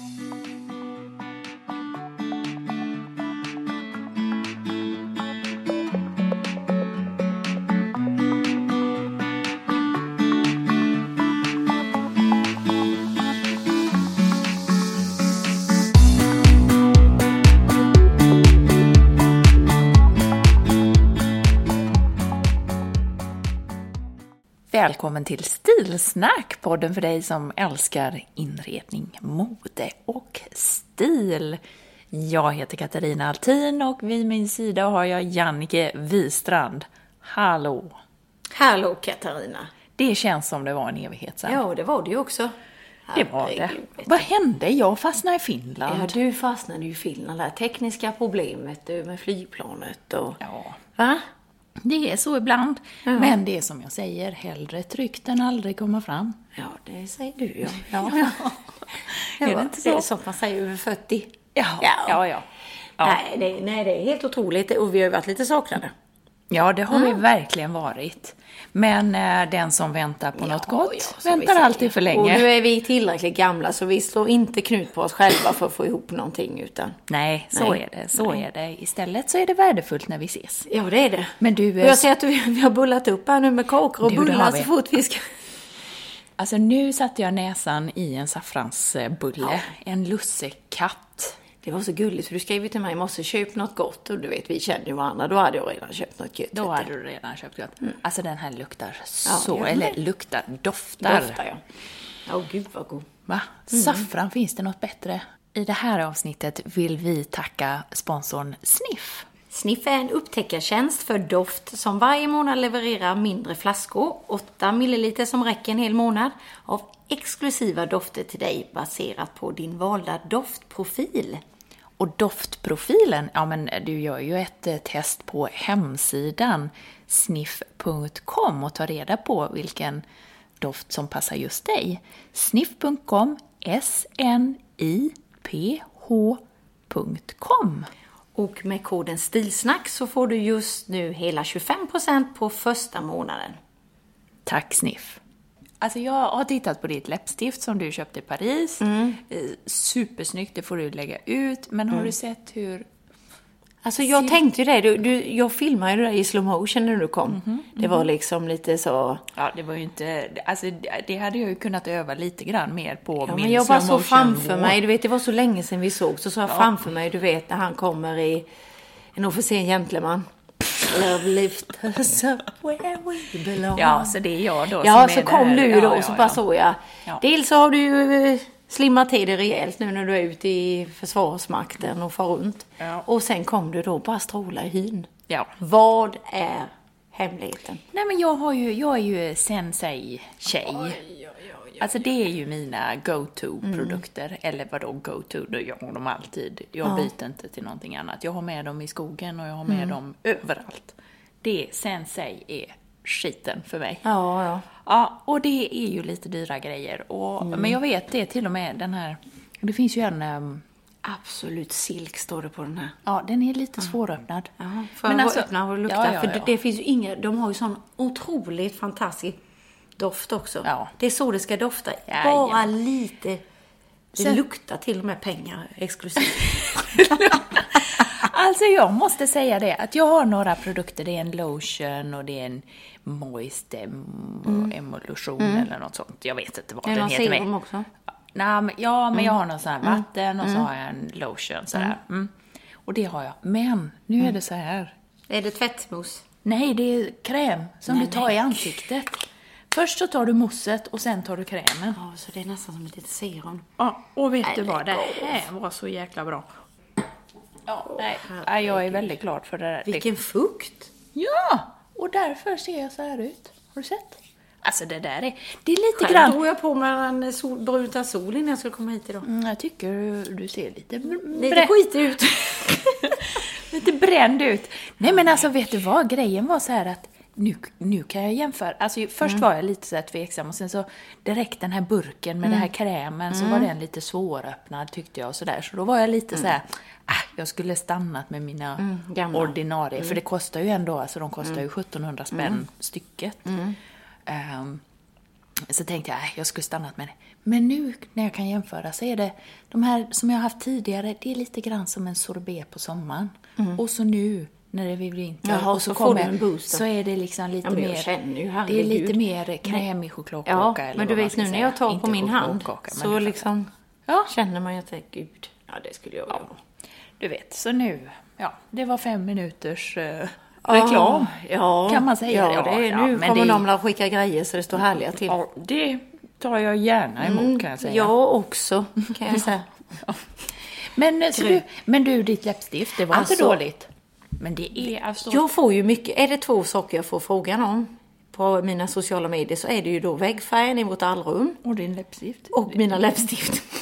Thank you. Välkommen till Stilsnack, podden för dig som älskar inredning, mode och stil. Jag heter Katarina Altin och vid min sida har jag Jannike Wistrand. Hallå! Hallå Katarina! Det känns som det var en evighet sedan. Ja, det var det ju också. det var det. Vad hände? Jag fastnade i Finland. Ja, du fastnade ju i Finland där. Tekniska problemet du, med flygplanet och... Ja, Va? Det är så ibland. Men det är som jag säger, hellre tryggt än aldrig komma fram. Ja, det säger du ja. ja. Är det inte Det är så? som man säger över 40. Ja, ja, ja. Ja, Nej, det, nej, det är helt otroligt och vi har ju varit lite saknade. Ja det har vi verkligen varit. Men eh, den som väntar på något Ja, gott ja, väntar alltid för länge. Och nu är vi tillräckligt gamla så vi slår inte knut på oss själva för att få ihop någonting utan... Nej, så Nej. är det. Så är det. Istället så är det värdefullt när vi ses. Ja, det är det. Men du, jag ser att vi, vi har bullat upp här nu med kakor och Du, bullar så fort vi ska... Alltså nu satte jag näsan i en saffransbulle. En lussekatt. Det var så gulligt för du skrev ju till mig i morse, köp något gott. Och du vet, vi känner ju varandra. Då hade jag redan köpt något gött. Då hade du redan köpt gott. Alltså den här luktar så, ja, eller luktar, doftar. Doftar jag. Åh gud vad god. Va? Saffran, finns det något bättre? I det här avsnittet vill vi tacka sponsorn Sniff. Sniff är en upptäckartjänst för doft som varje månad levererar mindre flaskor, 8 ml som räcker en hel månad, av exklusiva dofter till dig baserat på din valda doftprofil. Och doftprofilen, ja men du gör ju ett eh, test på hemsidan sniff.com och tar reda på vilken doft som passar just dig. Sniff.com, S-N-I-P-H.com. Och med koden STILSNACK så får du just nu hela 25% på första månaden. Tack Sniff. Alltså jag har tittat på ditt läppstift som du köpte i Paris. Mm. Eh, Supersnyggt, det får du lägga ut. Men har du sett hur... Alltså jag tänkte ju det, du, du, jag filmade ju det i slow motion när du kom. Det var liksom lite så... Ja, det var ju inte... Alltså det- hade jag ju kunnat öva lite grann mer på Ja, min men jag bara så framför mig, du vet det var så länge sedan vi såg, så så jag framför mig, du vet när han kommer i En officer gentleman. Love lift us up where we belong. Ja, så det är jag då Ja, som så är kom du Ja, då ja, och så ja. bara såg jag. Ja. Dels så har du ju eh, slimmat till dig rejält nu när du är ute i Försvarsmakten och far runt. Ja. Och sen kom du då bara stråla i hyn. Ja. Vad är hemligheten? Nej, men jag, har ju, jag är ju sensei-tjej. Alltså det är ju mina go-to-produkter. Eller vadå go-to? Jag har dem alltid. Jag byter inte till någonting annat. Jag har med dem i skogen och jag har med dem överallt. Det, sensei är skiten för mig. Ja, ja. Ja, och det är ju lite dyra grejer. Och, Men jag vet det till och med den här... Det finns ju en... ehm, Absolut silk står det på den här. Ja, den är lite svåröppnad. Ja, får jag alltså- öppna och lukta? Ja, ja, För ja. det, det finns ju inga, de har ju sån otroligt fantastisk doft också. Ja. Det är så det ska dofta. Jajamän. Bara lite. Det Sen- luktar till och med pengar exklusivt. Alltså jag måste säga det, att jag har några produkter. Det är en lotion och det är en moist em emulsion eller något sånt. Jag vet inte vad Är det den någon heter. serum men- också? Nej, men, ja, men jag har någon sån här vatten och så har jag en lotion sådär. Mm. Och det har jag. Men nu är det så här. Är det tvättmousse? Nej, det är kräm som du tar i ansiktet. Först så tar du mousset och sen tar du krämen. Ja, så det är nästan som ett litet serum. Ja, och vet du vad? Det här var så jäkla bra. Ja, nej, nej, jag är väldigt glad för det där. Vilken fukt! Ja, och därför ser jag så här ut. Har du sett? Alltså det där är, det är lite Själv grann... drog jag på mig en sol, brun utan sol innan jag skulle komma hit idag. Mm, jag tycker du, ser lite, br- Lite brä- skit ut. lite bränd ut. Nej men alltså vet du vad, grejen var så här att nu, nu kan jag jämföra. Alltså först var jag lite så här tveksam och sen så direkt den här burken med den här krämen så var den lite svåröppnad tyckte jag och sådär. Så då var jag lite så här, ah, jag skulle stannat med mina gamla. ordinarie. För det kostar ju ändå, alltså de kostar ju 1700 spänn stycket. Ehm, så tänkte jag, äh, jag skulle stannat med det. Men nu när jag kan jämföra så är det, de här som jag har haft tidigare, det är lite grann som en sorbet på sommaren. Och så nu, när det blir vinter, Mm. Jaha, och så, så får du en boost så är det liksom lite Ja, mer, känner ju, det är herregud. lite mer krämig chokladkaka. Ja, men du vet nu när jag tar på Inte min hand så liksom Ja. känner man ju att, gud, ja det skulle jag göra. Du vet, så nu, ja, det var fem minuters eh, reklam. Ja, Kan man säga. Ja, det är, Ja, nu men kommer det- de att skicka grejer så det står härliga till. Ja, det tar jag gärna emot kan jag säga. Jag också, kan jag säga. Men, du, men du, ditt läppstift, det var inte Alltså- dåligt. Men det är alltså... Jag får ju mycket, är det två saker jag får frågan om på mina sociala medier så är det ju då väggfärgen i vårt allrum Och din läppstift. och mina läppstift.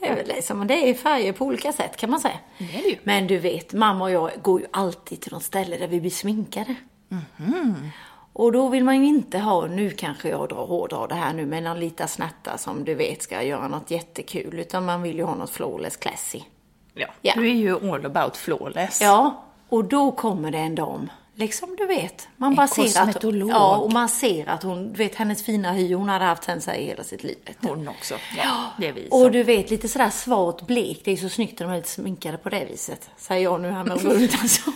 Det är väl det som, det är färger på olika sätt kan man säga. Det är det ju. Men du vet, mamma och jag går ju alltid till något ställe där vi blir sminkade. Mhm. Och då vill man ju inte ha, nu kanske jag drar hårdrar det här nu, med någon liten snatta som du vet ska göra något jättekul. Utan man vill ju ha något flawless classy. Ja. Ja. Du är ju all about flawless. Ja, och då kommer det en dam. Liksom du vet. Man En bara ser att, ja, och man ser att hon, du vet hennes fina hy, hon hade haft sen sig hela sitt liv. Hon också. Ja, det är vi Och du vet, lite sådär svart blek, det är så snyggt när de är lite sminkade på det viset. Säger jag nu här med brun utan sol.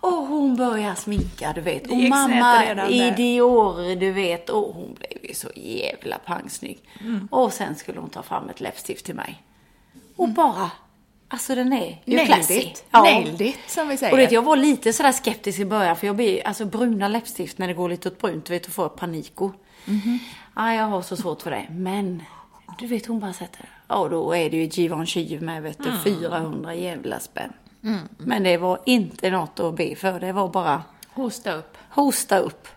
Och hon börjar sminka, du vet. Och mamma i. Dior, du vet. Och hon blev ju så jävla pangsnygg. Och sen skulle hon ta fram ett läppstift till mig. Och bara, alltså den är ju Nailed classy. it. Nailed it, som vi säger. Och vet, jag var lite sådär skeptisk i början för jag blir, alltså bruna läppstift när det går lite åt brunt, du vet, då får jag paniko. Mhm. Ja, jag har så svårt för det. Men, du vet, hon bara sätter Ja, då är det ju Givenchy med, vet Mm. du, 400 jävla spänn. Men det var inte något att be för, det var bara Hosta upp. hosta upp.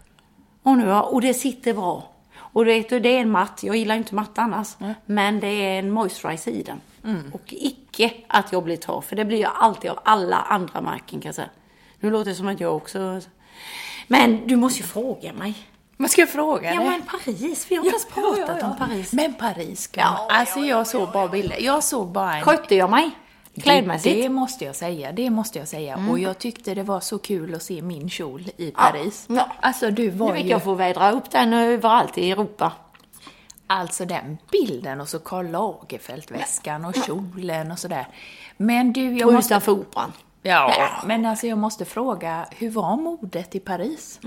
Och nu, och det sitter bra. Och du vet, det är en matt, jag gillar inte matt annars. Men det är en moisturizer i den. Mm. Och icke att jag blir torr, för det blir jag alltid av alla andra märken kan jag säga. Nu låter det som att jag också... Men du måste ju fråga mig. Vad ska fråga Ja dig? men Paris, vi har inte ens pratat om Paris. Men Paris, ska Ja, man. Alltså jag såg bara bilder. Jag såg bara en... Skötte jag mig? Klädmässigt? Det måste jag säga, det måste jag säga. Mm. Och jag tyckte det var så kul att se min kjol i Paris. ja. Alltså du var Nu vet ju... jag får vädra upp den överallt i Europa. Alltså den bilden och så Karl Lagerfeld-väskan och kjolen och sådär. Men du, jag Och måste... utanför operan. Ja, men alltså jag måste fråga, hur var modet i Paris?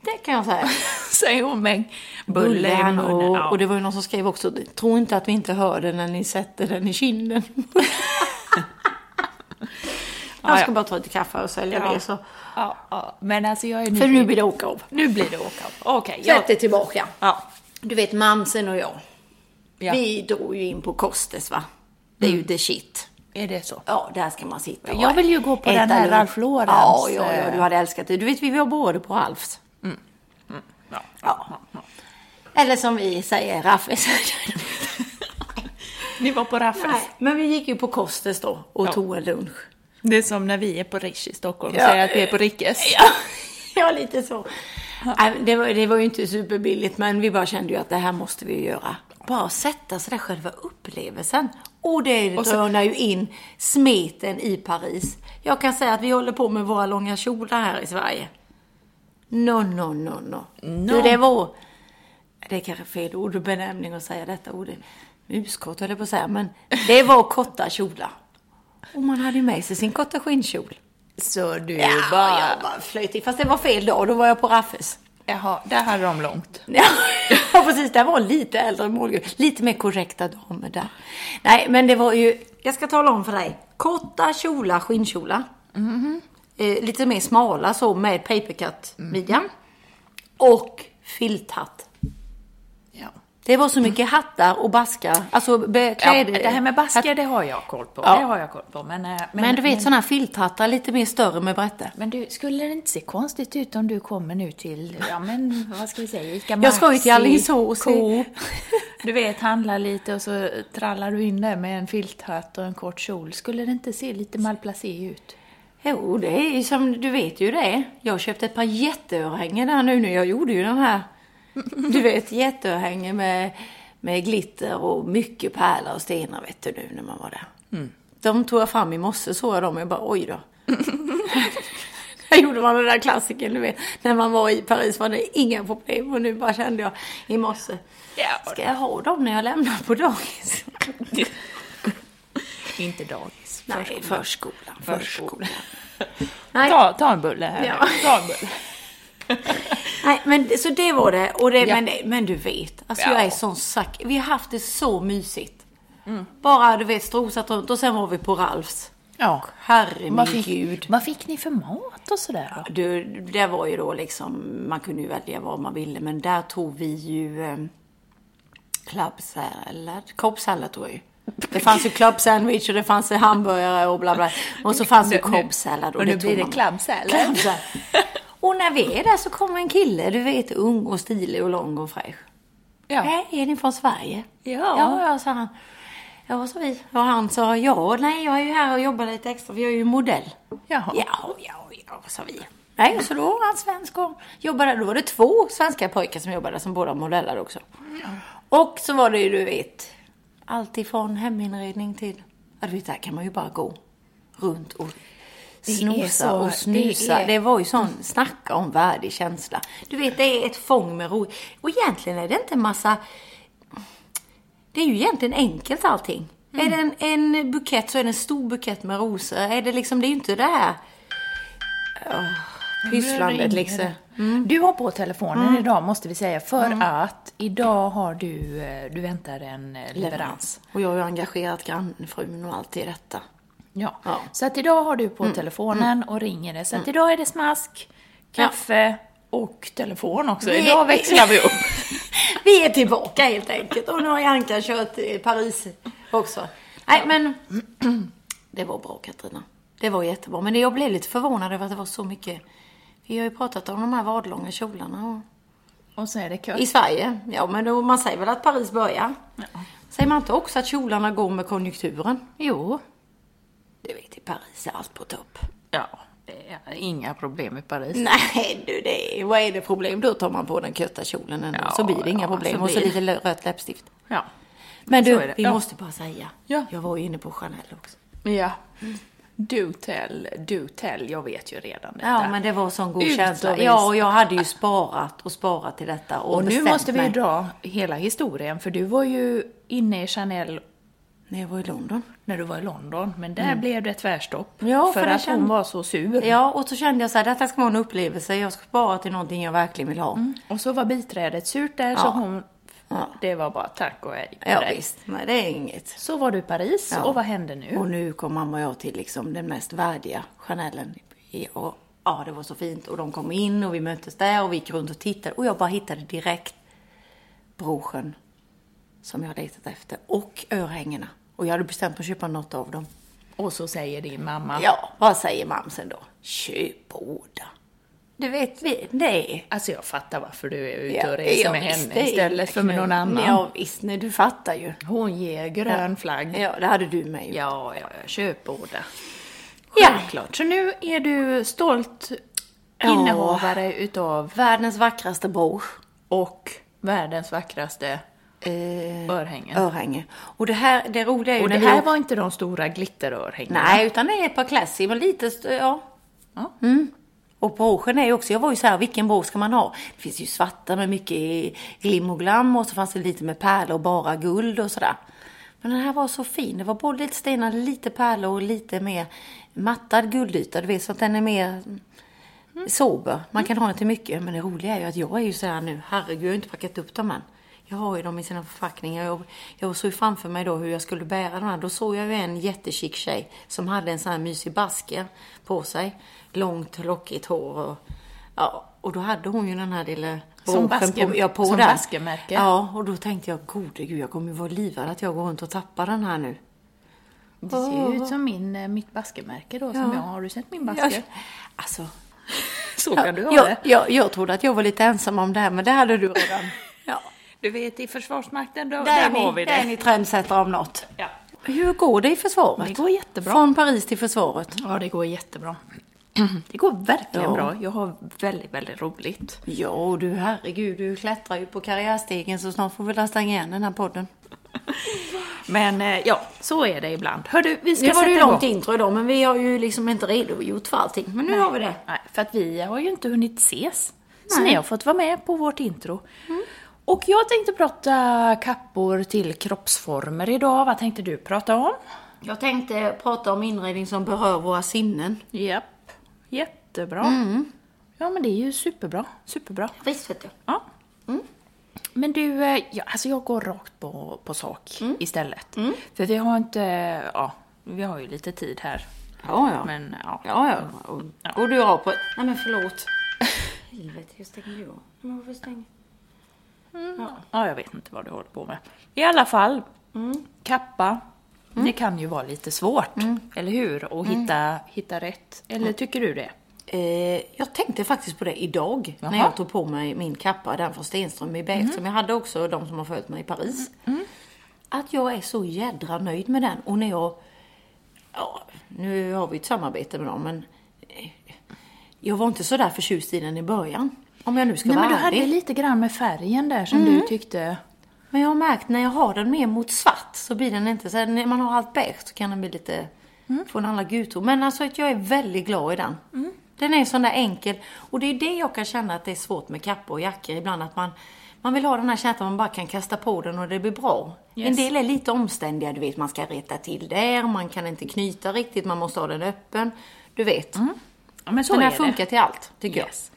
Det kan jag säga. Säger hon med Bullen och, Ja. och det var ju någon som skrev också, tro inte att vi inte hör det när ni sätter den i kinden. jag ska bara ta lite kaffe och sälja Ja. det så. Ja, ja, men alltså jag är För nyfiken. nu blir det åka av. Nu blir det åka av. Okej, Sätt jag... det tillbaka. Ja. Du vet mamsen och jag, Ja. vi drog ju in på Kostes va. Det är ju the shit. Är det så? Ja, där ska man sitta och Jag vill ju gå på den här. Ralph Lauren's, Ja, ja, ja, eh, du hade älskat det. Du vet, vi var båda på Ralfs. Ja. Ja. Eller som vi säger, Raffes. Ni var på Raffes. Nej, men vi gick ju på Kostes då och Ja. tog en lunch. Det är som när vi är på Rish i Stockholm och Ja. säger att vi är på Rickes. Ja, ja lite så. Det var, det var ju inte superbilligt, men vi bara kände ju att det här måste vi göra. Bara sätta sig där själva upplevelsen. Och det Och så- drönar ju in smeten i Paris. Jag kan säga att vi håller på med våra långa kjolar här i Sverige. No, no, no, no. Du, det var... Det är kanske fel ord och benämning att säga detta ordet. Muskort höll jag på att säga, men det var korta kjolar. Och man hade ju med sig sin korta skinnkjol. Så du Ja, bara... jag bara flöt i. Fast det var fel dag, då var jag på Raffes. Jaha, där hade de långt. Ja, precis. Det var lite äldre målgrupp. Lite mer korrekta damer där. Nej, men det var ju... Jag ska tala om för dig. Korta kjolar, skinnkjolar. Eh, lite mer smala så med papercut midja. Och filthatt. Det var så mycket hattar och baskar. Alltså be- Ja, det här med basker, det har jag koll på. Ja. Det har jag koll på. Men, eh, Men, du vet sådana här filthattar, lite mer större med brätte. Men du, skulle det inte se konstigt ut om du kommer nu till, ja men vad ska vi säga, Ica Jag ska ju till Maxi, Alingsås. Coop. Du vet, handla lite och så trallar du in där med en filthatt och en kort kjol. Skulle det inte se lite malplacé ut? Jo, det är som du vet ju det. Jag köpte ett par jätteörhängen där nu när jag gjorde ju den här. Du vet, jätteörhänge med, med glitter och mycket pärlor och stenar vet du nu när man var där. De tog jag fram i morse, såg jag dem och jag bara oj då. Här gjorde man den där klassiken, du vet. När man var i Paris var det inga problem och nu bara kände jag i morse. Ska jag ha dem när jag lämnar på dagis? Inte dagis. Nej, förskolan. Förskolan. Förskolan. Nej. Ta, ta en bulle här Ja. Ta en bulle. Nej, men så det var det. Och det Ja. men, men du vet, alltså Ja. jag är sån sack. Vi har haft det så mysigt. Bara du vet strosat runt och sen var vi på Ralfs. Ja. Herre min fick, gud. vad fick ni för mat och sådär? Du, det var ju då liksom, man kunde ju välja vad man ville, men där tog vi ju eh, klubbsallad, tror jag ju. Det fanns ju club sandwich och det fanns hamburgare och bla bla. Och så fanns det Nu- nu- kobbsallad. och nu tog blir det club salad. Och när vi är där så kommer en kille, du vet, ung och stilig och lång och fräsch. Ja. Hej, är ni från Sverige? Ja. Ja, ja, sa han. Ja, sa vi. Och han sa, ja, nej, jag är ju här och jobbar lite extra, för jag är ju modell. Jaha. Ja, ja, ja, sa vi. Nej, så då var han svensk och jobbade. Då var det två svenska pojkar som jobbade, som båda modellade också. Och så var det ju, du vet, allt ifrån heminredning till, ja, du vet, där kan man ju bara gå runt och snosa och snusa. det Det, är- var ju sån, snacka om värdig känsla. Du vet, det är ett fång med ro. Och egentligen är det inte en massa det är ju egentligen enkelt allting. Är det en, en bukett så är det en stor bukett med rosor. Är det liksom, det är ju inte det här oh, pysslandet liksom. det. Du har på telefonen idag måste vi säga för att idag har du, eh, du väntar en eh, leverans. Och jag har ju engagerat grannfrun och allt i detta. Ja. Ja. Så att idag har du på telefonen och ringer det. Så att idag är det smask, kaffe och telefon också. Vi- Idag växlar vi upp. Vi är tillbaka helt enkelt. Och nu har Janka kört Paris också. Nej men, det var bra Katarina. Det var jättebra. Men jag blev lite förvånad över att det var så mycket. Vi har ju pratat om de här vadlånga kjolarna och Och så är det kött. I Sverige? Ja, men då, man säger väl att Paris börjar? Säger man inte också att kjolarna går med konjunkturen? Jo. Du vet, i Paris är allt på topp. Ja, det är inga problem i Paris. Nej du, det är, vad är det problem? Då tar man på den kötta kjolen ändå, Ja, så blir det inga ja, problem. så och så blir- lite rött läppstift. Ja. Men du, vi ja. måste bara säga. Ja. Jag var ju inne på Chanel också. Ja. Do tell, do tell. Jag vet ju redan detta. Ja, men det var sån god känsla. Ja, och jag hade ju sparat och sparat till detta. Och, Och nu måste vi mig. dra hela historien, för du var ju inne i Chanel När jag var i London. när du var i London, men där blev det tvärstopp. Mm. Ja, för, för att kände- hon var så sur. Ja, och så kände jag så här, detta ska vara en upplevelse. Jag ska spara till någonting jag verkligen vill ha. Och så var biträdet surt där, så Ja. hon... Ja. Det var bara tack och hej Ja, dig. visst. Nej, det är inget. Så var du i Paris, Ja. och vad hände nu? Och nu kom mamma och jag till liksom den mest värdiga Chanelen. Och, ja, det var så fint. Och de kom in och vi möttes där och vi gick runt och tittade. Och jag bara hittade direkt broschen som jag letat efter. Och örhängena. Och jag hade bestämt mig att köpa något av dem. Och så säger din mamma... Ja, vad säger mamsen då? Köp båda. Du vet, vi- är... Alltså jag fattar varför du är ute och reser ja, med henne det istället för med någon annan. Ja, visst. Nej, du fattar ju. Hon ger grön flagg. Ja, det hade du med ju. Ja, ja, ja, köp båda. Ja. Självklart. Så nu är du stolt Ja. innehavare utav Världens vackraste brosch. och världens vackraste Eh, örhängen. örhänge. Och det här, det roliga är ju Och det här var inte de stora glitterörhängena. Nej, utan det är ett par classy, men lite, ja. Ja. Mm. Och broschen är ju också, jag var ju så här, vilken brosch ska man ha? Det finns ju svarta med mycket glim och glam och så fanns det lite med pärlor och bara guld och sådär. Men den här var så fin. Det var både lite stenar, lite pärlor och lite mer mattad guldyta. Du vet, så att den är mer sober. Man kan ha den till mycket. Men det roliga är ju att jag är ju så här nu, herregud, jag har inte packat upp dem än. Jag har ju dem i sina förpackningar. Jag, jag såg framför mig då hur jag skulle bära de här. Då såg jag ju en jättechic tjej som hade en sån här mysig basker på sig. Långt, lockigt hår och, ja, och då hade hon ju den här lilla Som basker- på, ja, på som där. baskermärke. Ja, och då tänkte jag, gode gud, jag kommer ju vara livad att jag går runt och tappar den här nu. Det ser ju ut som min, eh, mitt baskemärke då som Ja. jag har. Har du sett min basker? Jag, alltså, Så kan du ha jag, det. jag, jag trodde att jag var lite ensam om det här, men det hade du redan. ja. Du vet, i Försvarsmakten, då, Där, där, är ni, har vi där är det. ni trendsättare om något. Ja. Hur går det i försvaret? Det går jättebra. Från Paris till försvaret? ja, det går jättebra. Det går verkligen Ja. bra. Jag har väldigt, väldigt roligt. Ja, och du herregud, du klättrar ju på karriärstegen så snart får vi lasta igen den här podden. Men eh, ja, så är det ibland. Hör du, vi ska Nu var det ju långt intro idag, men vi har ju liksom inte redogjort för allting. Men nu har vi det. Nej, för att vi har ju inte hunnit ses. Så Nej. ni har fått vara med på vårt intro. Och jag tänkte prata kappor till kroppsformer idag. Vad tänkte du prata om? Jag tänkte prata om inredning som berör våra sinnen. Japp, jättebra. Ja, men det är ju superbra. Superbra. Visst vet du. Ja. Men du, eh, ja, alltså jag går rakt på, på sak istället. För vi har inte, ja, vi har ju lite tid här. Ja, ja. Men ja. Ja, ja. Och Går du av på... Nej, men förlåt. Helvete, hur stänger du av? Men varför stänger... Ja, jag vet inte vad du håller på med. I alla fall, kappa. Det kan ju vara lite svårt, eller hur? Att hitta, hitta rätt. Eller tycker du det? Eh, jag tänkte faktiskt på det idag när Jaha. jag tog på mig min kappa, den från Stenström i beige, som jag hade också de som har följt mig i Paris. Att jag är så jädra nöjd med den. Och när jag... Ja, nu har vi ett samarbete med dem, men... eh, Jag var inte så där förtjust i den i början. Om jag nu ska Nej, vara men du ärlig. hade lite grann med färgen där som du tyckte... Men jag har märkt när jag har den mer mot svart så blir den inte så här, när man har allt beige så kan den bli lite, få en annan gulton. Men alltså att jag är väldigt glad i den. Den är sån där enkel. Och det är det jag kan känna att det är svårt med kappor och jackor ibland. Att man, man vill ha den här känslan att man bara kan kasta på den och det blir bra. Yes. En del är lite omständiga, du vet man ska rätta till där, man kan inte knyta riktigt, man måste ha den öppen. Du vet. Ja, men så den här är det. funkar till allt, tycker Yes.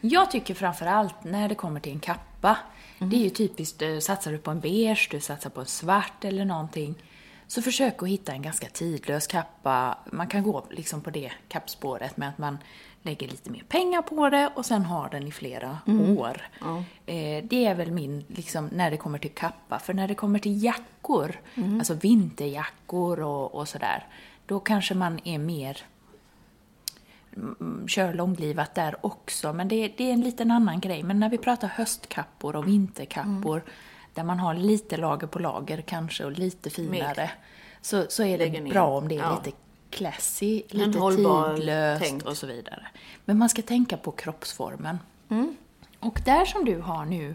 Jag tycker framför allt när det kommer till en kappa, det är ju typiskt, eh, satsar du på en beige, du satsar på en svart eller någonting, så försök att hitta en ganska tidlös kappa. Man kan gå liksom på det kappspåret med att man lägger lite mer pengar på det och sen har den i flera år. Eh, det är väl min, liksom, när det kommer till kappa. För när det kommer till jackor, alltså vinterjackor och, och sådär, då kanske man är mer mm, kör långlivat där också, men det, det är en liten annan grej. Men när vi pratar höstkappor och vinterkappor, där man har lite lager på lager kanske och lite finare, så, så är det ner. bra om det är Ja. lite classy, En lite tidlöst tänkt. och så vidare. Men man ska tänka på kroppsformen. Mm. Och där som du har nu,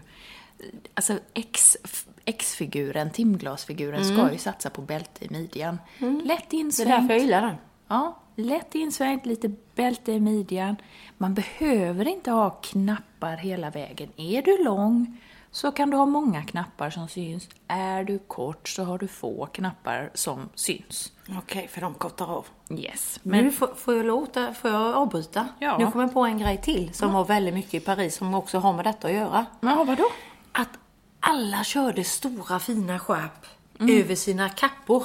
alltså X, X-figuren, timglasfiguren, ska ju satsa på bälte i midjan. Lätt Mm. Det är därför insvängt. jag gillar den. Ja, lätt insvängt, lite bälte i midjan. Man behöver inte ha knappar hela vägen. Är du lång så kan du ha många knappar som syns. Är du kort så har du få knappar som syns. Okej, för de kortar av. Yes. Men nu får, får, jag låta, får jag avbryta? Ja. Nu kommer jag på en grej till som var väldigt mycket i Paris som också har med detta att göra. Men vadå? Att alla körde stora fina skärp över sina kappor.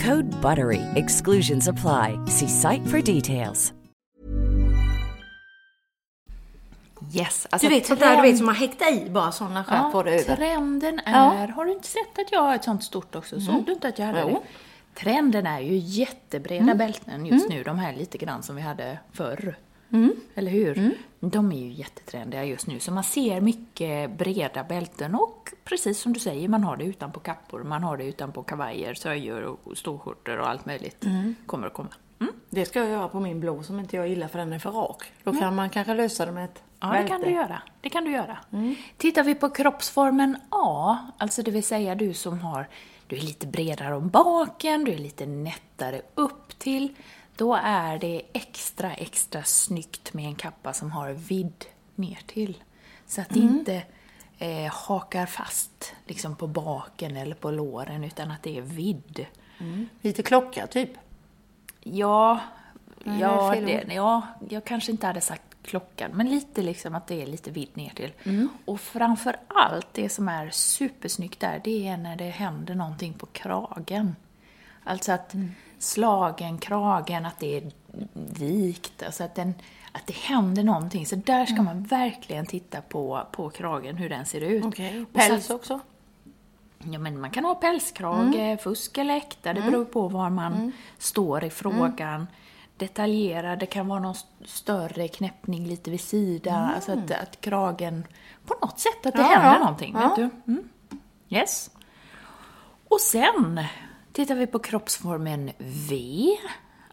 Code BUTTERY. Exclusions apply. See site for details. Yes, alltså Du vet sånt där du vet som man häktar i bara sådana skär ja, på det över. Trenden är, har du inte sett att jag har ett sånt stort också? Såg du inte att jag hade Jo. det? Trenden är ju jättebreda bälten just nu, de här lite grann som vi hade förr. Eller hur? De är ju jättetrendiga just nu, så man ser mycket breda bälten och precis som du säger, man har det utanpå kappor, man har det utanpå kavajer, söjor och storskjortor och allt möjligt. Kommer att komma. Mm. Det ska jag göra på min blå som inte jag gillar för den är för rak. Då kan man kanske lösa det med ett Ja, bälte. det kan du göra. Det kan du göra. Tittar vi på kroppsformen A, alltså det vill säga du som har, du är lite bredare om baken, du är lite nättare upp till, då är det extra, extra snyggt med en kappa som har vidd ner till. Så att det inte eh, hakar fast liksom på baken eller på låren, utan att det är vidd. Lite klocka typ. Ja, Nej, ja, det, ja, jag kanske inte hade sagt klockan, men lite liksom att det är lite vidd ner till. Mm. Och framför allt, det som är supersnyggt där, det är när det händer någonting på kragen. Alltså att Mm. Slagen, kragen, att det är vikt, alltså att, den, att det händer någonting. Så där ska Mm. man verkligen titta på, på kragen, hur den ser ut. Sen- Päls också? Ja, men man kan ha pälskrage, Mm. fusk eller äkta. Det beror på var man står i frågan. Detaljerad, det kan vara någon st- större knäppning lite vid sidan. Alltså att, att kragen, på något sätt, att det Mm. Ja, händer ja. någonting. Ja. Vet du? Mm. Yes. Och sen tittar vi på kroppsformen V.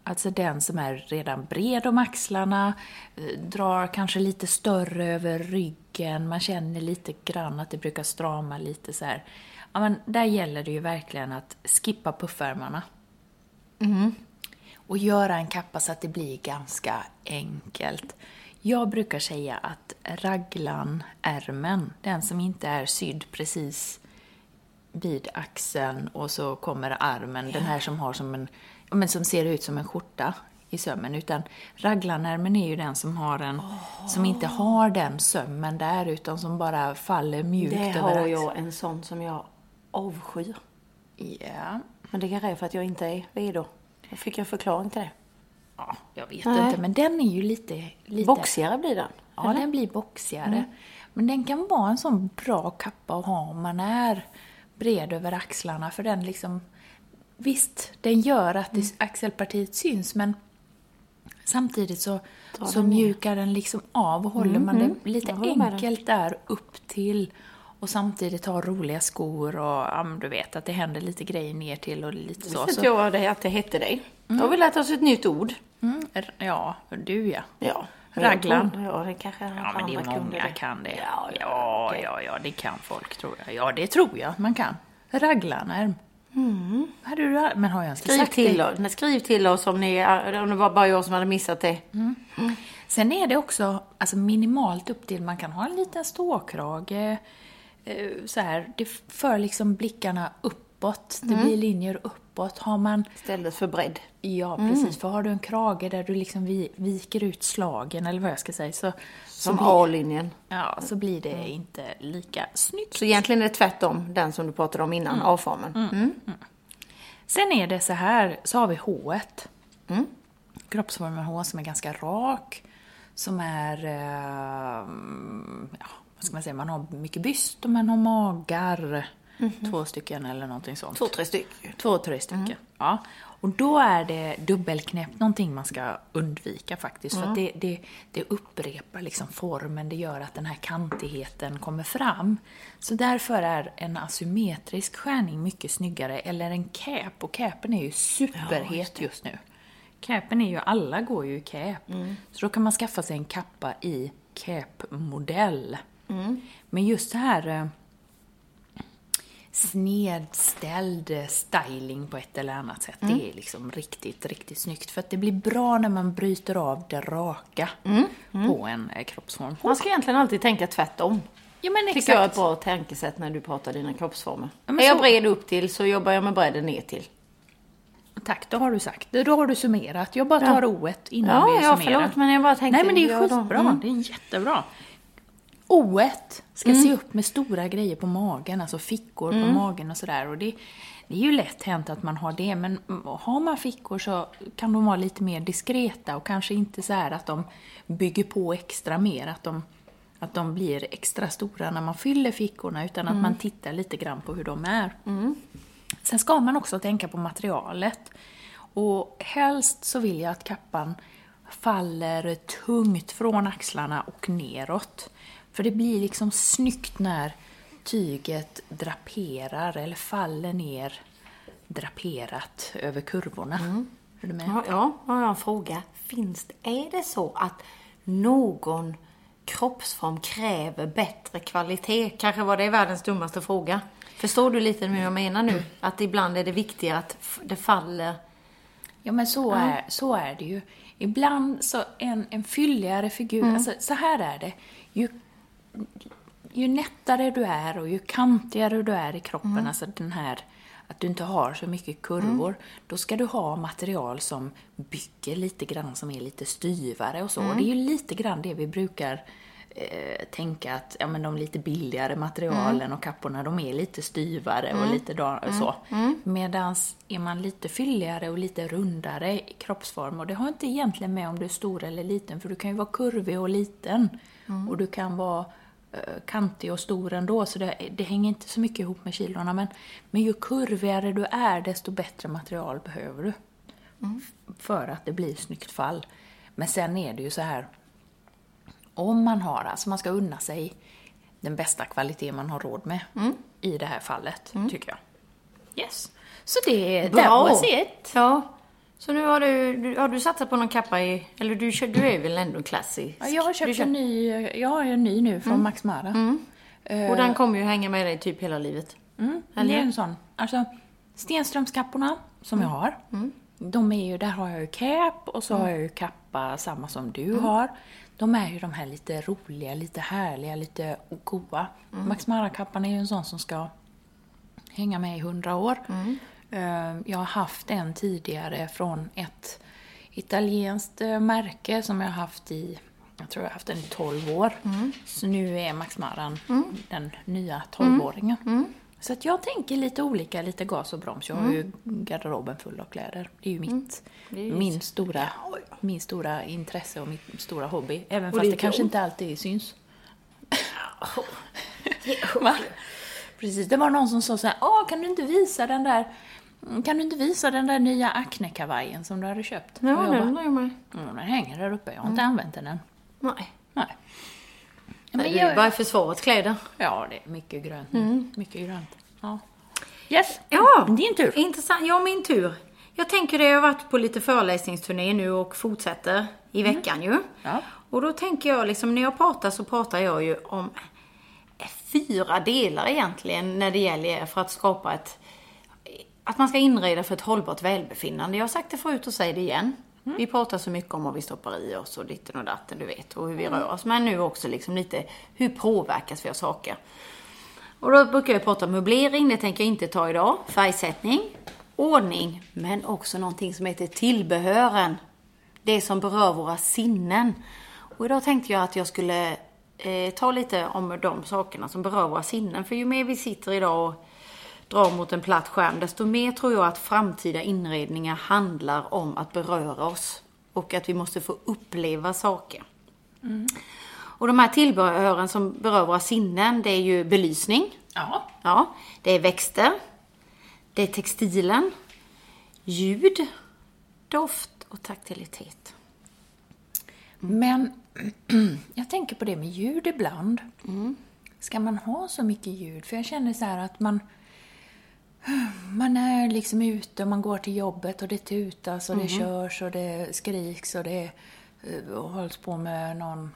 Alltså den som är redan bred om axlarna, eh, drar kanske lite större över ryggen, man känner lite grann att det brukar strama lite så här. Ja, men där gäller det ju verkligen att skippa puffärmarna. Och göra en kappa så att det blir ganska enkelt. Jag brukar säga att raglan, ärmen, den som inte är sydd precis vid axeln och så kommer armen, den här som har som en, men som ser ut som en skjorta i sömmen. Utan raglanärmen är ju den som har en, som inte har den sömmen där utan som bara faller mjukt Det över har axeln. jag en sån som jag avskyr. Ja. Men det kanske är för att jag inte är redo. Då fick jag förklaring till det. ja, jag vet Nej. inte, men den är ju lite... lite Boxigare blir den. Ja, den blir boxigare. Men den kan vara en sån bra kappa att ha om man är bred över axlarna, för den liksom... Visst, den gör att det, axelpartiet syns, men samtidigt så, så den mjukar den liksom av och håller man det lite Jag med dig. enkelt där upp till och samtidigt ha roliga skor och ja, du vet att det händer lite grejer ner till och lite så. Visste så jag det, att det hette det. Då har vi lärt oss ett nytt ord. mm, ja, du ja. Ja. Raglan. Ja, det kanske Ja, men det är många kan det. Ja, Ja, ja, ja, ja, det kan folk tror jag. Ja, det tror jag att man kan. Raglarnärm. Hade du, men har jag inte Skriv sagt till, det? oss, nej, skriv till oss om, ni, om det var bara jag som hade missat det. Sen är det också alltså minimalt upp till, man kan ha en liten ståkrage. eh, Så här, det för liksom blickarna uppåt. Det blir linjer uppåt. Har man Istället för bredd. Ja, precis. För har du en krage där du liksom vi, viker ut slagen, eller vad jag ska säga, så, Som A-linjen. ja, så blir det inte lika snyggt. Så egentligen är det tvärtom, den som du pratade om innan, A-formen. Mm. Sen är det så här, så har vi H. Mm. Kroppsformen H som är ganska rak, som är, eh, ja, vad ska man säga, man har mycket byst och man har magar. Två stycken eller någonting sånt. Två, tre stycken. Två, tre stycken. Ja. Och då är det dubbelknäppt någonting man ska undvika faktiskt. För att det, det, det upprepar liksom formen, det gör att den här kantigheten kommer fram. Så därför är en asymmetrisk skärning mycket snyggare, eller en cap. Och capen är ju superhet just nu. Capen är ju, alla går ju i cap. Så då kan man skaffa sig en kappa i cap-modell. Men just det här eh, snedställd styling på ett eller annat sätt, det är liksom riktigt, riktigt snyggt. För att det blir bra när man bryter av det raka på en eh, kroppsform. Man ska egentligen alltid tänka tvärtom. Ja men Tycker exakt. jag är ett bra tänkesätt när du pratar dina kroppsformer. Ja, är jag så- bred upp till så jobbar jag med bredden ner till. Tack, då har du sagt det. Då har du summerat. Jag bara tar O1 innan Ja, vi ja, summerar. förlåt, men jag bara tänkte- Nej, men det är skitbra. Mm. Det är jättebra. O1 ska se upp med stora grejer på magen, alltså fickor på magen och sådär. Och det, det är ju lätt hänt att man har det, men har man fickor så kan de vara lite mer diskreta och kanske inte så här att de bygger på extra mer, att de, att de blir extra stora när man fyller fickorna, utan att man tittar lite grann på hur de är. Sen ska man också tänka på materialet. Och helst så vill jag att kappan faller tungt från axlarna och neråt. För det blir liksom snyggt när tyget draperar eller faller ner draperat över kurvorna. Är du med? Ja, ja, jag har en fråga. Finns det, är det så att någon kroppsform kräver bättre kvalitet? Kanske var det världens dummaste fråga. Förstår du lite hur jag menar nu? Att ibland är det viktigare att det faller... Ja men så, är, så är det ju. Ibland så en, en fylligare figur, alltså så här är det. Ju, ju nättare du är och ju kantigare du är i kroppen, alltså den här att du inte har så mycket kurvor, då ska du ha material som bygger lite grann, som är lite styvare och så. Och det är ju lite grann det vi brukar eh, tänka att ja, men de lite billigare materialen och kapporna, de är lite styvare och lite da- så. Medans är man lite fylligare och lite rundare i kroppsform, och det har inte egentligen med om du är stor eller liten, för du kan ju vara kurvig och liten. Och du kan vara kantig och stor ändå, så det, det hänger inte så mycket ihop med kilorna. Men, men ju kurvigare du är, desto bättre material behöver du. F- För att det blir snyggt fall. Men sen är det ju så här, om man har, alltså man ska unna sig den bästa kvalitet man har råd med i det här fallet, tycker jag. Yes. Så det, that was it. Ja. Så nu har du, du, har du satsat på någon kappa i... Eller du, kör- du är väl ändå klassisk? Ja, Jag har köpt kör- en ny, jag har en ny nu från Max Mara. Eh, Och den kommer ju hänga med dig typ hela livet. Mm, det är en sån. Alltså, Stenströmskapporna som jag har, de är ju, där har jag ju cap och så har jag ju kappa samma som du har. De är ju de här lite roliga, lite härliga, lite goa. Max Mara-kappan är ju en sån som ska hänga med i hundra år. Eh, Jag har haft en tidigare från ett italienskt eh, märke som jag har haft i, jag tror jag har haft den i 12 år. Så nu är Max Maran den nya 12-åringen. Så att jag tänker lite olika, lite gas och broms. Jag har ju garderoben full av kläder. Det är ju mitt, min, stora, min stora intresse och mitt stora hobby. Även fast det, ditt kanske inte alltid syns. Precis, det var någon som sa så här, Åh, kan du inte visa den där kan du inte visa den där nya Acne-kavajen som du hade köpt? Ja, Och jag den undrar jag med. "Mm, den hänger där uppe, jag har inte använt den än. Nej. Nej. Ja, Nej, men det är bara försvarets kläder. ja, det är mycket grönt nu. Mycket grönt. Ja. Yes, Ja, din tur. Intressant. Ja, min tur. Jag tänker det, jag har varit på lite föreläsningsturné nu och fortsätter i veckan ju. Ja. Och då tänker jag liksom, när jag pratar så pratar jag ju om fyra delar egentligen när det gäller för att skapa ett att man ska inreda för ett hållbart välbefinnande. Jag har sagt det förut och säger det igen. Vi pratar så mycket om vad vi stoppar i oss och ditten och datten, du vet, och hur vi rör oss. Men nu också liksom lite, hur påverkas vi av saker? Och då brukar jag prata om möblering, det tänker jag inte ta idag. Färgsättning, ordning, men också någonting som heter tillbehören. Det som berör våra sinnen. Och idag tänkte jag att jag skulle eh, ta lite om de sakerna som berör våra sinnen. För ju mer vi sitter idag och drar mot en platt skärm, desto mer tror jag att framtida inredningar handlar om att beröra oss. Och att vi måste få uppleva saker. Och de här tillbehören som berör våra sinnen, det är ju belysning. Ja. Ja, det är växter. Det är textilen. Ljud. Doft och taktilitet. Men jag tänker på det med ljud ibland. Ska man ha så mycket ljud? För jag känner så här att man man är liksom ute och man går till jobbet och det tutas och det körs och det skriks och det eh, hålls på med någon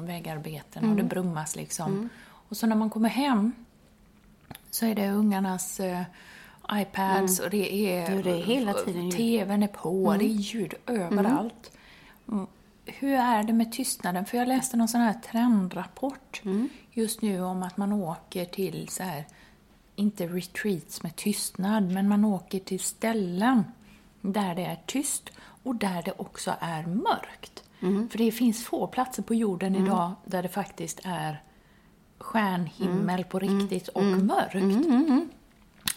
vägarbeten och det brummas liksom. Och så när man kommer hem så är det ungarnas eh, iPads och det är... Jo, det är hela tiden ljud. TVn är på, det är ljud överallt. Mm. Hur är det med tystnaden? För jag läste någon sån här trendrapport just nu om att man åker till så här, inte retreats med tystnad, men man åker till ställen där det är tyst och där det också är mörkt. För det finns få platser på jorden idag där det faktiskt är stjärnhimmel på riktigt och mörkt.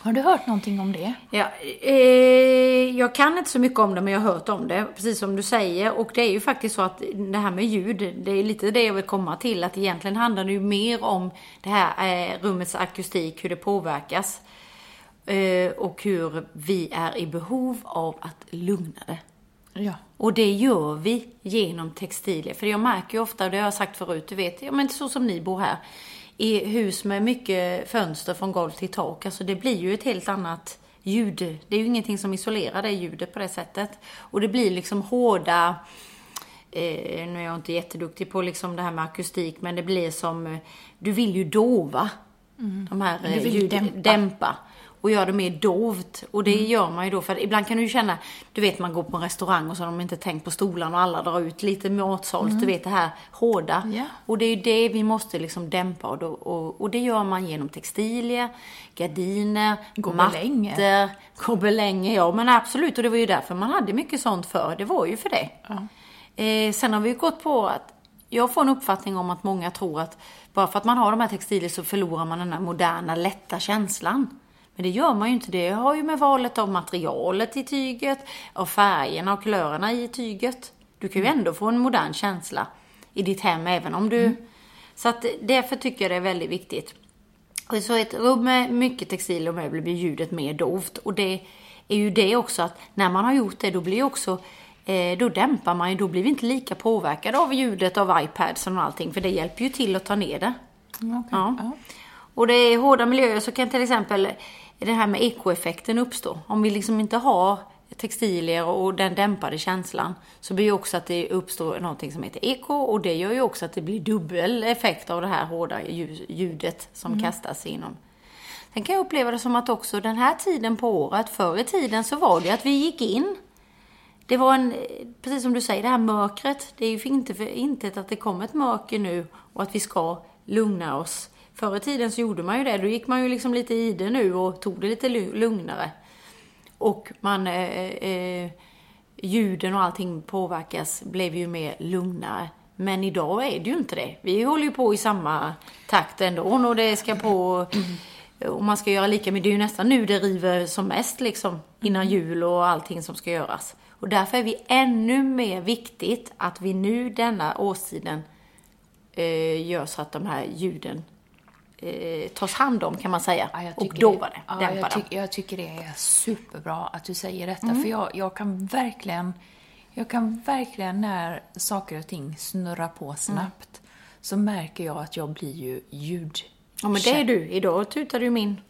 Har du hört någonting om det? Ja, eh, jag kan inte så mycket om det, men jag har hört om det, precis som du säger. Och det är ju faktiskt så att det här med ljud, det är lite det jag vill komma till. Att egentligen handlar det ju mer om det här eh, rummets akustik, hur det påverkas. Eh, och hur vi är i behov av att lugna det. Ja. Och det gör vi genom textilier. För jag märker ju ofta, och det har jag sagt förut, du vet, ja men så som ni bor här. I hus med mycket fönster från golv till tak. Alltså det blir ju ett helt annat ljud. Det är ju ingenting som isolerar det ljudet på det sättet. Och det blir liksom hårda, eh, nu är jag inte jätteduktig på liksom det här med akustik, men det blir som, eh, du vill ju dova. De här eh, vill ljud, dämpa. dämpa och göra det mer dovt. Och det gör man ju då, för ibland kan du ju känna, du vet man går på en restaurang och så har de inte tänkt på stolarna och alla drar ut lite matsalt, du vet det här hårda. Ja. Och det är ju det vi måste liksom dämpa och, då, och, och det gör man genom textilier, gardiner, Gobelänger. mattor, gobelänger. Ja men absolut, och det var ju därför man hade mycket sånt förr. Det var ju för det. Eh, sen har vi ju gått på att jag får en uppfattning om att många tror att bara för att man har de här textilier så förlorar man den här moderna, lätta känslan. Men det gör man ju inte. Det har ju med valet av materialet i tyget, av färgerna och kulörerna i tyget. Du kan ju ändå få en modern känsla i ditt hem även om du... Så att därför tycker jag det är väldigt viktigt. Och så ett rum med mycket textil och möbler blir ljudet mer dovt. Och det är ju det också att när man har gjort det då blir också eh, då dämpar man ju, då blir vi inte lika påverkade av ljudet av iPadsen och allting. För det hjälper ju till att ta ner det. Ja. Och det är hårda miljöer så kan till exempel det här med ekoeffekten uppstå. Om vi liksom inte har textilier och den dämpade känslan så blir ju också att det uppstår någonting som heter eko och det gör ju också att det blir dubbel effekt av det här hårda ljudet som kastas inom. Sen kan jag uppleva det som att också den här tiden på året, förr i tiden så var det att vi gick in det var en, precis som du säger, det här mörkret. Det är ju inte för intet att det kommer ett mörker nu och att vi ska lugna oss. Förr i tiden så gjorde man ju det. Då gick man ju liksom lite i det nu och tog det lite lu- lugnare. Och man, eh, eh, ljuden och allting påverkas, blev ju mer lugnare. Men idag är det ju inte det. Vi håller ju på i samma takt ändå och det ska på och man ska göra lika mycket. Det är ju nästan nu det river som mest liksom innan jul och allting som ska göras. Och därför är vi ännu mer viktigt att vi nu denna årstiden eh, gör så att de här ljuden eh, tas hand om kan man säga. Ja, och tycker dova det, Ja, dämpa jag, tyck, jag tycker det är superbra att du säger detta. Mm. För jag, jag kan verkligen, jag kan verkligen när saker och ting snurrar på Mm. snabbt så märker jag att jag blir ju ljud. Ja men det är du. Idag tutar du min.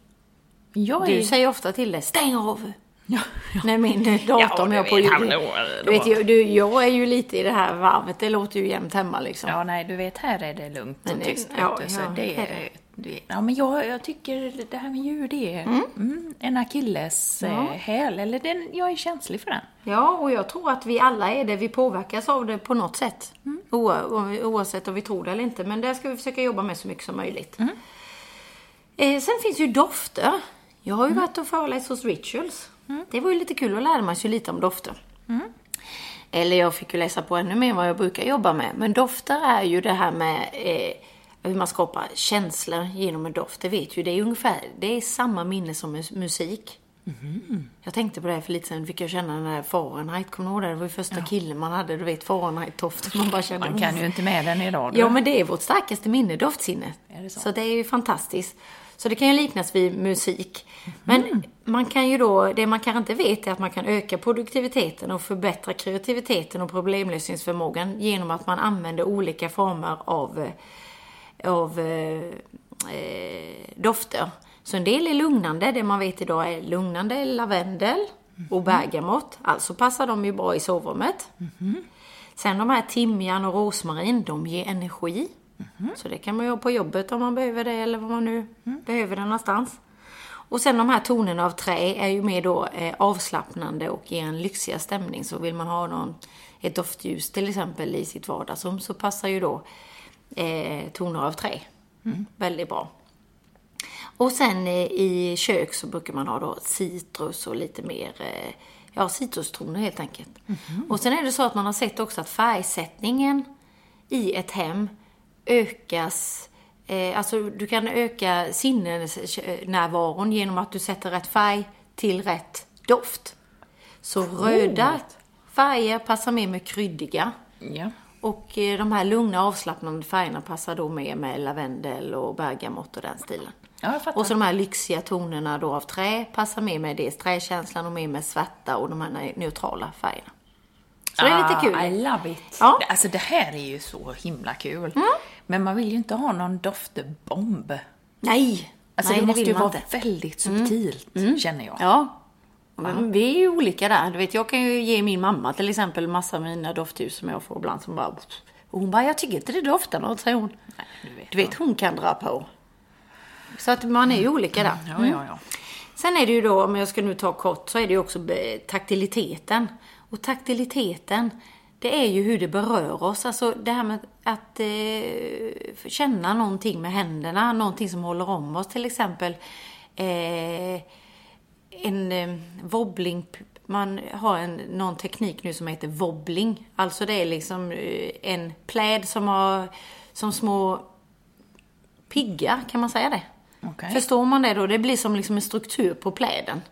Jag Du är... säger ofta till det, stäng av! Ja, När min dator Ja, du på ljud. Du vet, jag, du, jag är ju lite i det här varvet, det låter ju jämt hemma liksom. Ja, nej, du vet, här är det lugnt och Men det- tyst. ja, du, så det det är är, det, ja, men jag, jag tycker det här med ljud är mm. en akilles Ja. eh, häl. Eller den, jag är känslig för den. Ja, och jag tror att vi alla är det. Vi påverkas av det på något sätt. Mm. O, oavsett om vi tror det eller inte. Men det ska vi försöka jobba med så mycket som möjligt. Mm. Eh, sen finns ju dofter. Jag har ju varit och föreläst hos Rituals. Mm. Det var ju lite kul att lära sig lite om dofter. Eller jag fick ju läsa på ännu mer vad jag brukar jobba med. Men dofter är ju det här med eh, hur man skapar känslor genom en doft. Det vet ju, det är ungefär, det är samma minne som mus- musik. Jag tänkte på det för lite sen, fick jag känna den här Fahrenheit, kommer du ihåg det? Det var ju första killen man hade, du vet Fahrenheit-doften. Man bara kände, Man kan ju inte med den idag. du. Ja, men det är vårt starkaste minne, doftsinnet. Så? så det är ju fantastiskt. Så det kan ju liknas vid musik. Men man kan ju då, det man kanske inte vet är att man kan öka produktiviteten och förbättra kreativiteten och problemlösningsförmågan genom att man använder olika former av, eh, av eh, eh, dofter. Så en del är lugnande, det man vet idag är lugnande lavendel och bergamott. Alltså passar de ju bra i sovrummet. Sen de här timjan och rosmarin, de ger energi. Så det kan man ju ha på jobbet om man behöver det eller vad man nu behöver det någonstans. Och sen de här tonerna av trä är ju mer då eh, avslappnande och ger en lyxigare stämning. Så vill man ha någon, ett doftljus till exempel i sitt vardagsrum så passar ju då eh, toner av trä väldigt bra. Och sen eh, i kök så brukar man ha då citrus och lite mer, eh, ja citrustoner helt enkelt. Och sen är det så att man har sett också att färgsättningen i ett hem ökas, eh, alltså du kan öka sinnesnärvaron genom att du sätter rätt färg till rätt doft. Så röda färger passar mer med kryddiga. Ja. Och eh, de här lugna avslappnande färgerna passar då mer med lavendel och bergamott och den stilen. Ja. Och så de här lyxiga tonerna då av trä passar mer med dels träkänslan och mer med svarta och de här ne- neutrala färgerna. Så det är lite kul. Ah, I love it. Ja. Alltså det här är ju så himla kul. Men man vill ju inte ha någon doftbomb. Nej! Alltså Nej, det måste vill ju vara inte. väldigt subtilt, känner jag. Ja. Men vi är ju olika där. Du vet, jag kan ju ge min mamma till exempel massa mina doftljus som jag får ibland som bara... Och hon bara, jag tycker inte det doftar något, säger hon. du vet du vet, hon kan dra på. Så att man är ju olika där. Ja, ja, ja. Sen är det ju då, om jag ska nu ta kort, så är det ju också taktiliteten. Och taktiliteten, det är ju hur det berör oss. Alltså det här med att eh, känna någonting med händerna, någonting som håller om oss. Till exempel eh, en eh, wobbling, man har en, någon teknik nu som heter wobbling. Alltså det är liksom eh, en pläd som har som små piggar, kan man säga det? Okej. Förstår man det då? Det blir som liksom en struktur på pläden.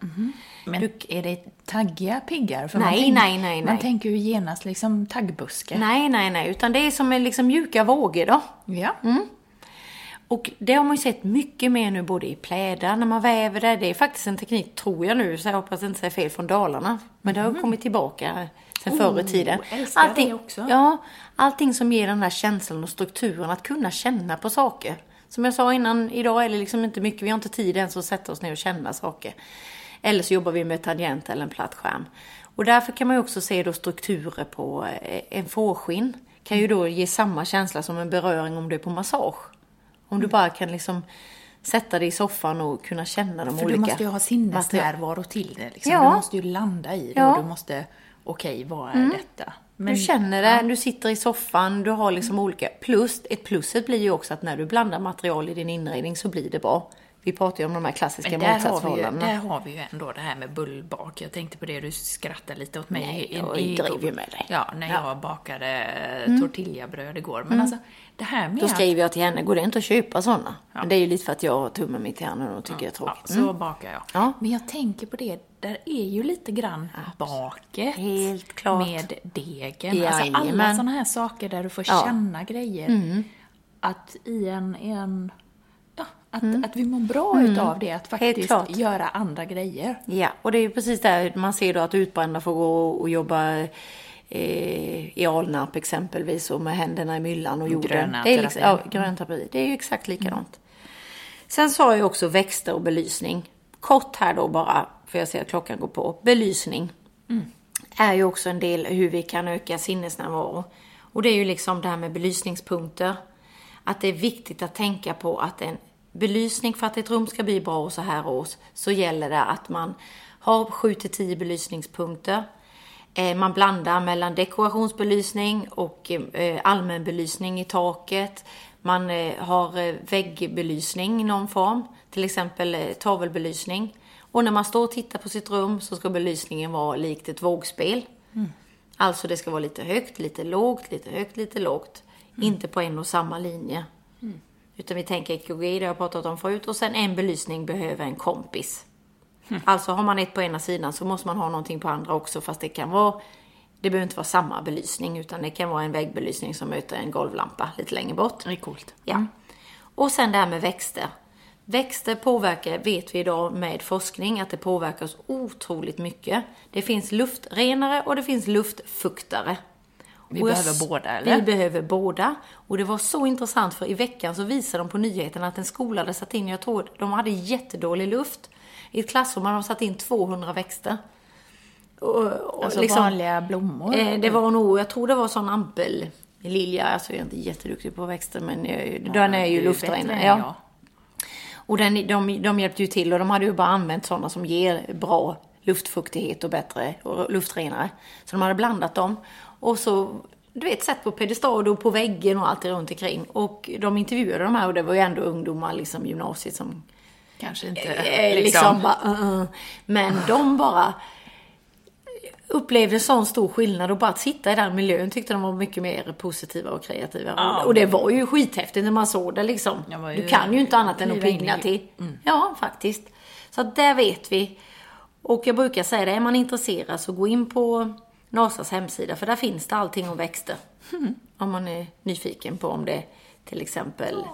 Men är det taggiga piggar? För Nej, man tänker, nej, nej, Man nej. tänker ju genast liksom taggbuske. Nej, nej, nej, utan det är som en liksom mjuka vågor då. Ja. Och det har man ju sett mycket mer nu både i plädar, när man väver det. Det är faktiskt en teknik, tror jag nu, så jag hoppas jag inte säger fel, från Dalarna. Men det har kommit tillbaka sen förr i tiden. Oh, det också. Ja, allting som ger den här känslan och strukturen, att kunna känna på saker. Som jag sa innan, idag är det liksom inte mycket, vi har inte tid ens att sätta oss ner och känna saker. Eller så jobbar vi med tangent eller en platt skärm. Och därför kan man ju också se då strukturer på eh, en fårskinn. Kan ju då ge samma känsla som en beröring om du är på massage. Om du bara kan liksom sätta dig i soffan och kunna känna de För olika du måste ju ha sinnesnärvaro till det. Liksom. Ja. Du måste ju landa i det Ja. Mm. och du måste, okej, vad är detta? Men- du känner det, du sitter i soffan, du har liksom olika. Plus, ett pluset blir ju också att när du blandar material i din inredning så blir det bra. Vi pratar ju om de här klassiska Men där har, vi ju, motsatsförhållandena. där har vi ju ändå det här med bullbak. Jag tänkte på det, du skrattade lite åt mig. Nej, jag i- driver ju med dig. Ja, när Ja. Mm. jag bakade tortillabröd igår. Men alltså, det här med Då skriver jag till henne, går det inte att köpa sådana? Men det är ju lite för att jag har tummen mitt i handen och tycker det är Ja, tråkigt. Mm. så bakar jag. Ja. Men jag tänker på det, där är ju lite grann baket. Helt klart. Med degen. Alltså alla sådana här saker där du får Ja. Mm. känna grejer. Att i en, i en att, att vi mår bra utav det. Att faktiskt Mm. göra andra grejer. Ja, och det är ju precis där man ser då att utbrända får gå och jobba eh, i Alnarp exempelvis och med händerna i myllan och jorden. Gröna det är liksom, ja, terapi. grön terapi. Det är ju exakt likadant. Sen sa jag också växter och belysning. Kort här då bara, för jag ser att klockan går på. Belysning är ju också en del hur vi kan öka sinnesnärvaro. Och det är ju liksom det här med belysningspunkter. Att det är viktigt att tänka på att en belysning för att ett rum ska bli bra och så här års så gäller det att man har 7 till 10 belysningspunkter. Eh, Man blandar mellan dekorationsbelysning och eh, allmän belysning i taket. Man eh, har väggbelysning i någon form, till exempel tavelbelysning. Och när man står och tittar på sitt rum så ska belysningen vara likt ett vågspel. Alltså det ska vara lite högt, lite lågt, lite högt, lite lågt. Inte på en och samma linje. Utan vi tänker EKG, det har jag pratat om förut. Och sen en belysning behöver en kompis. Alltså har man ett på ena sidan så måste man ha någonting på andra också. Fast det kan vara, det behöver inte vara samma belysning. Utan det kan vara en väggbelysning som möter en golvlampa lite längre bort. Det är coolt. Ja. Och sen det här med växter. Växter påverkar, vet vi idag med forskning, att det påverkar oss otroligt mycket. Det finns luftrenare och det finns luftfuktare. Vi Och jag behöver s- båda, eller? Vi behöver båda. Och det var så intressant för i veckan så visade de på nyheterna att en skola hade satt in, jag tror de hade jättedålig luft. I ett klassrum hade de satt in 200 växter. Och, och Alltså liksom, vanliga blommor? eh, det var nog, jag tror det var sån ampellilja. Alltså jag är inte jätteduktig på växter men jag, den är ju luftrenare. Ja. jag. Och den, de, de hjälpte ju till och de hade ju bara använt sådana som ger bra luftfuktighet och bättre och luftrenare. Så de hade blandat dem. Och så, du vet, satt på pedestal och på väggen och allt runt omkring. Och de intervjuade de här och det var ju ändå ungdomar, liksom gymnasiet som Kanske inte eh, liksom. liksom bara, uh, uh. Men de bara upplevde sån stor skillnad och bara att sitta i den miljön tyckte de var mycket mer positiva och kreativa. Ja. Och, det var ju skithäftigt när man såg det liksom. Ju- Du kan ju inte annat än att pigna till. Ja, faktiskt. Så att där vet vi. Och jag brukar säga det, är man intresserad så gå in på NASAs hemsida för där finns det allting om växter. Om man är nyfiken på om det till exempel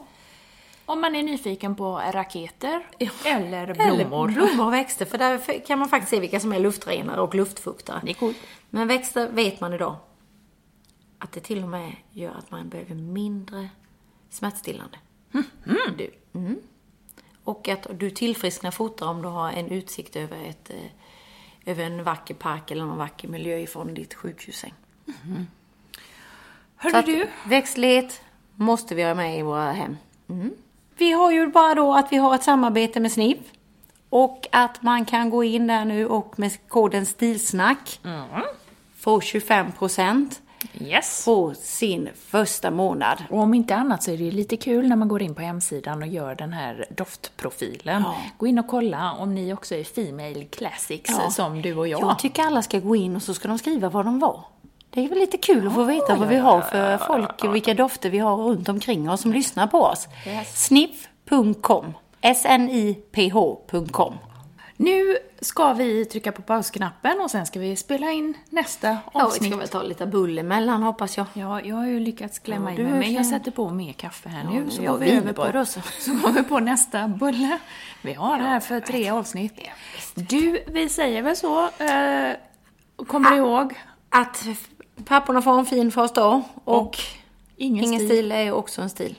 Om man är nyfiken på raketer eller Eller blommor. blommor och växter, för där kan man faktiskt se vilka som är luftrenare och luftfuktare. Det är coolt. Men växter vet man idag att det till och med gör att man behöver mindre smärtstillande. Du. Mm. Och att du tillfrisknar fortare om du har en utsikt över, ett, eh, över en vacker park eller någon vacker miljö ifrån ditt sjukhussäng. Hörru att du, växtlighet måste vi ha med i våra hem. Mm. Vi har ju bara då att vi har ett samarbete med Snipp. Och att man kan gå in där nu och med koden STILSNACK få 25% yes. på sin första månad. Och om inte annat så är det ju lite kul när man går in på hemsidan och gör den här doftprofilen. Ja. Gå in och kolla om ni också är Female Classics Ja. som du och jag. Jag tycker alla ska gå in och så ska de skriva vad de var. Det är väl lite kul att få veta vad vi har för folk och vilka dofter vi har runt omkring oss som lyssnar på oss. Yes. Sniff.com sniph.com Nu ska vi trycka på pausknappen och sen ska vi spela in nästa Ja, vi avsnitt. ska väl ta lite bull emellan hoppas jag. Ja, jag har ju lyckats klämma Ja, i du mig, men jag sätter på mer kaffe här Ja, nu. Så jag går vi över på, också. så går vi på nästa bulle. Vi har det här för tre avsnitt. Du, vi säger väl så. Eh, kommer du ihåg? Att papporna får en fin första dag och, ingen ingen, stil. stil. är också en stil.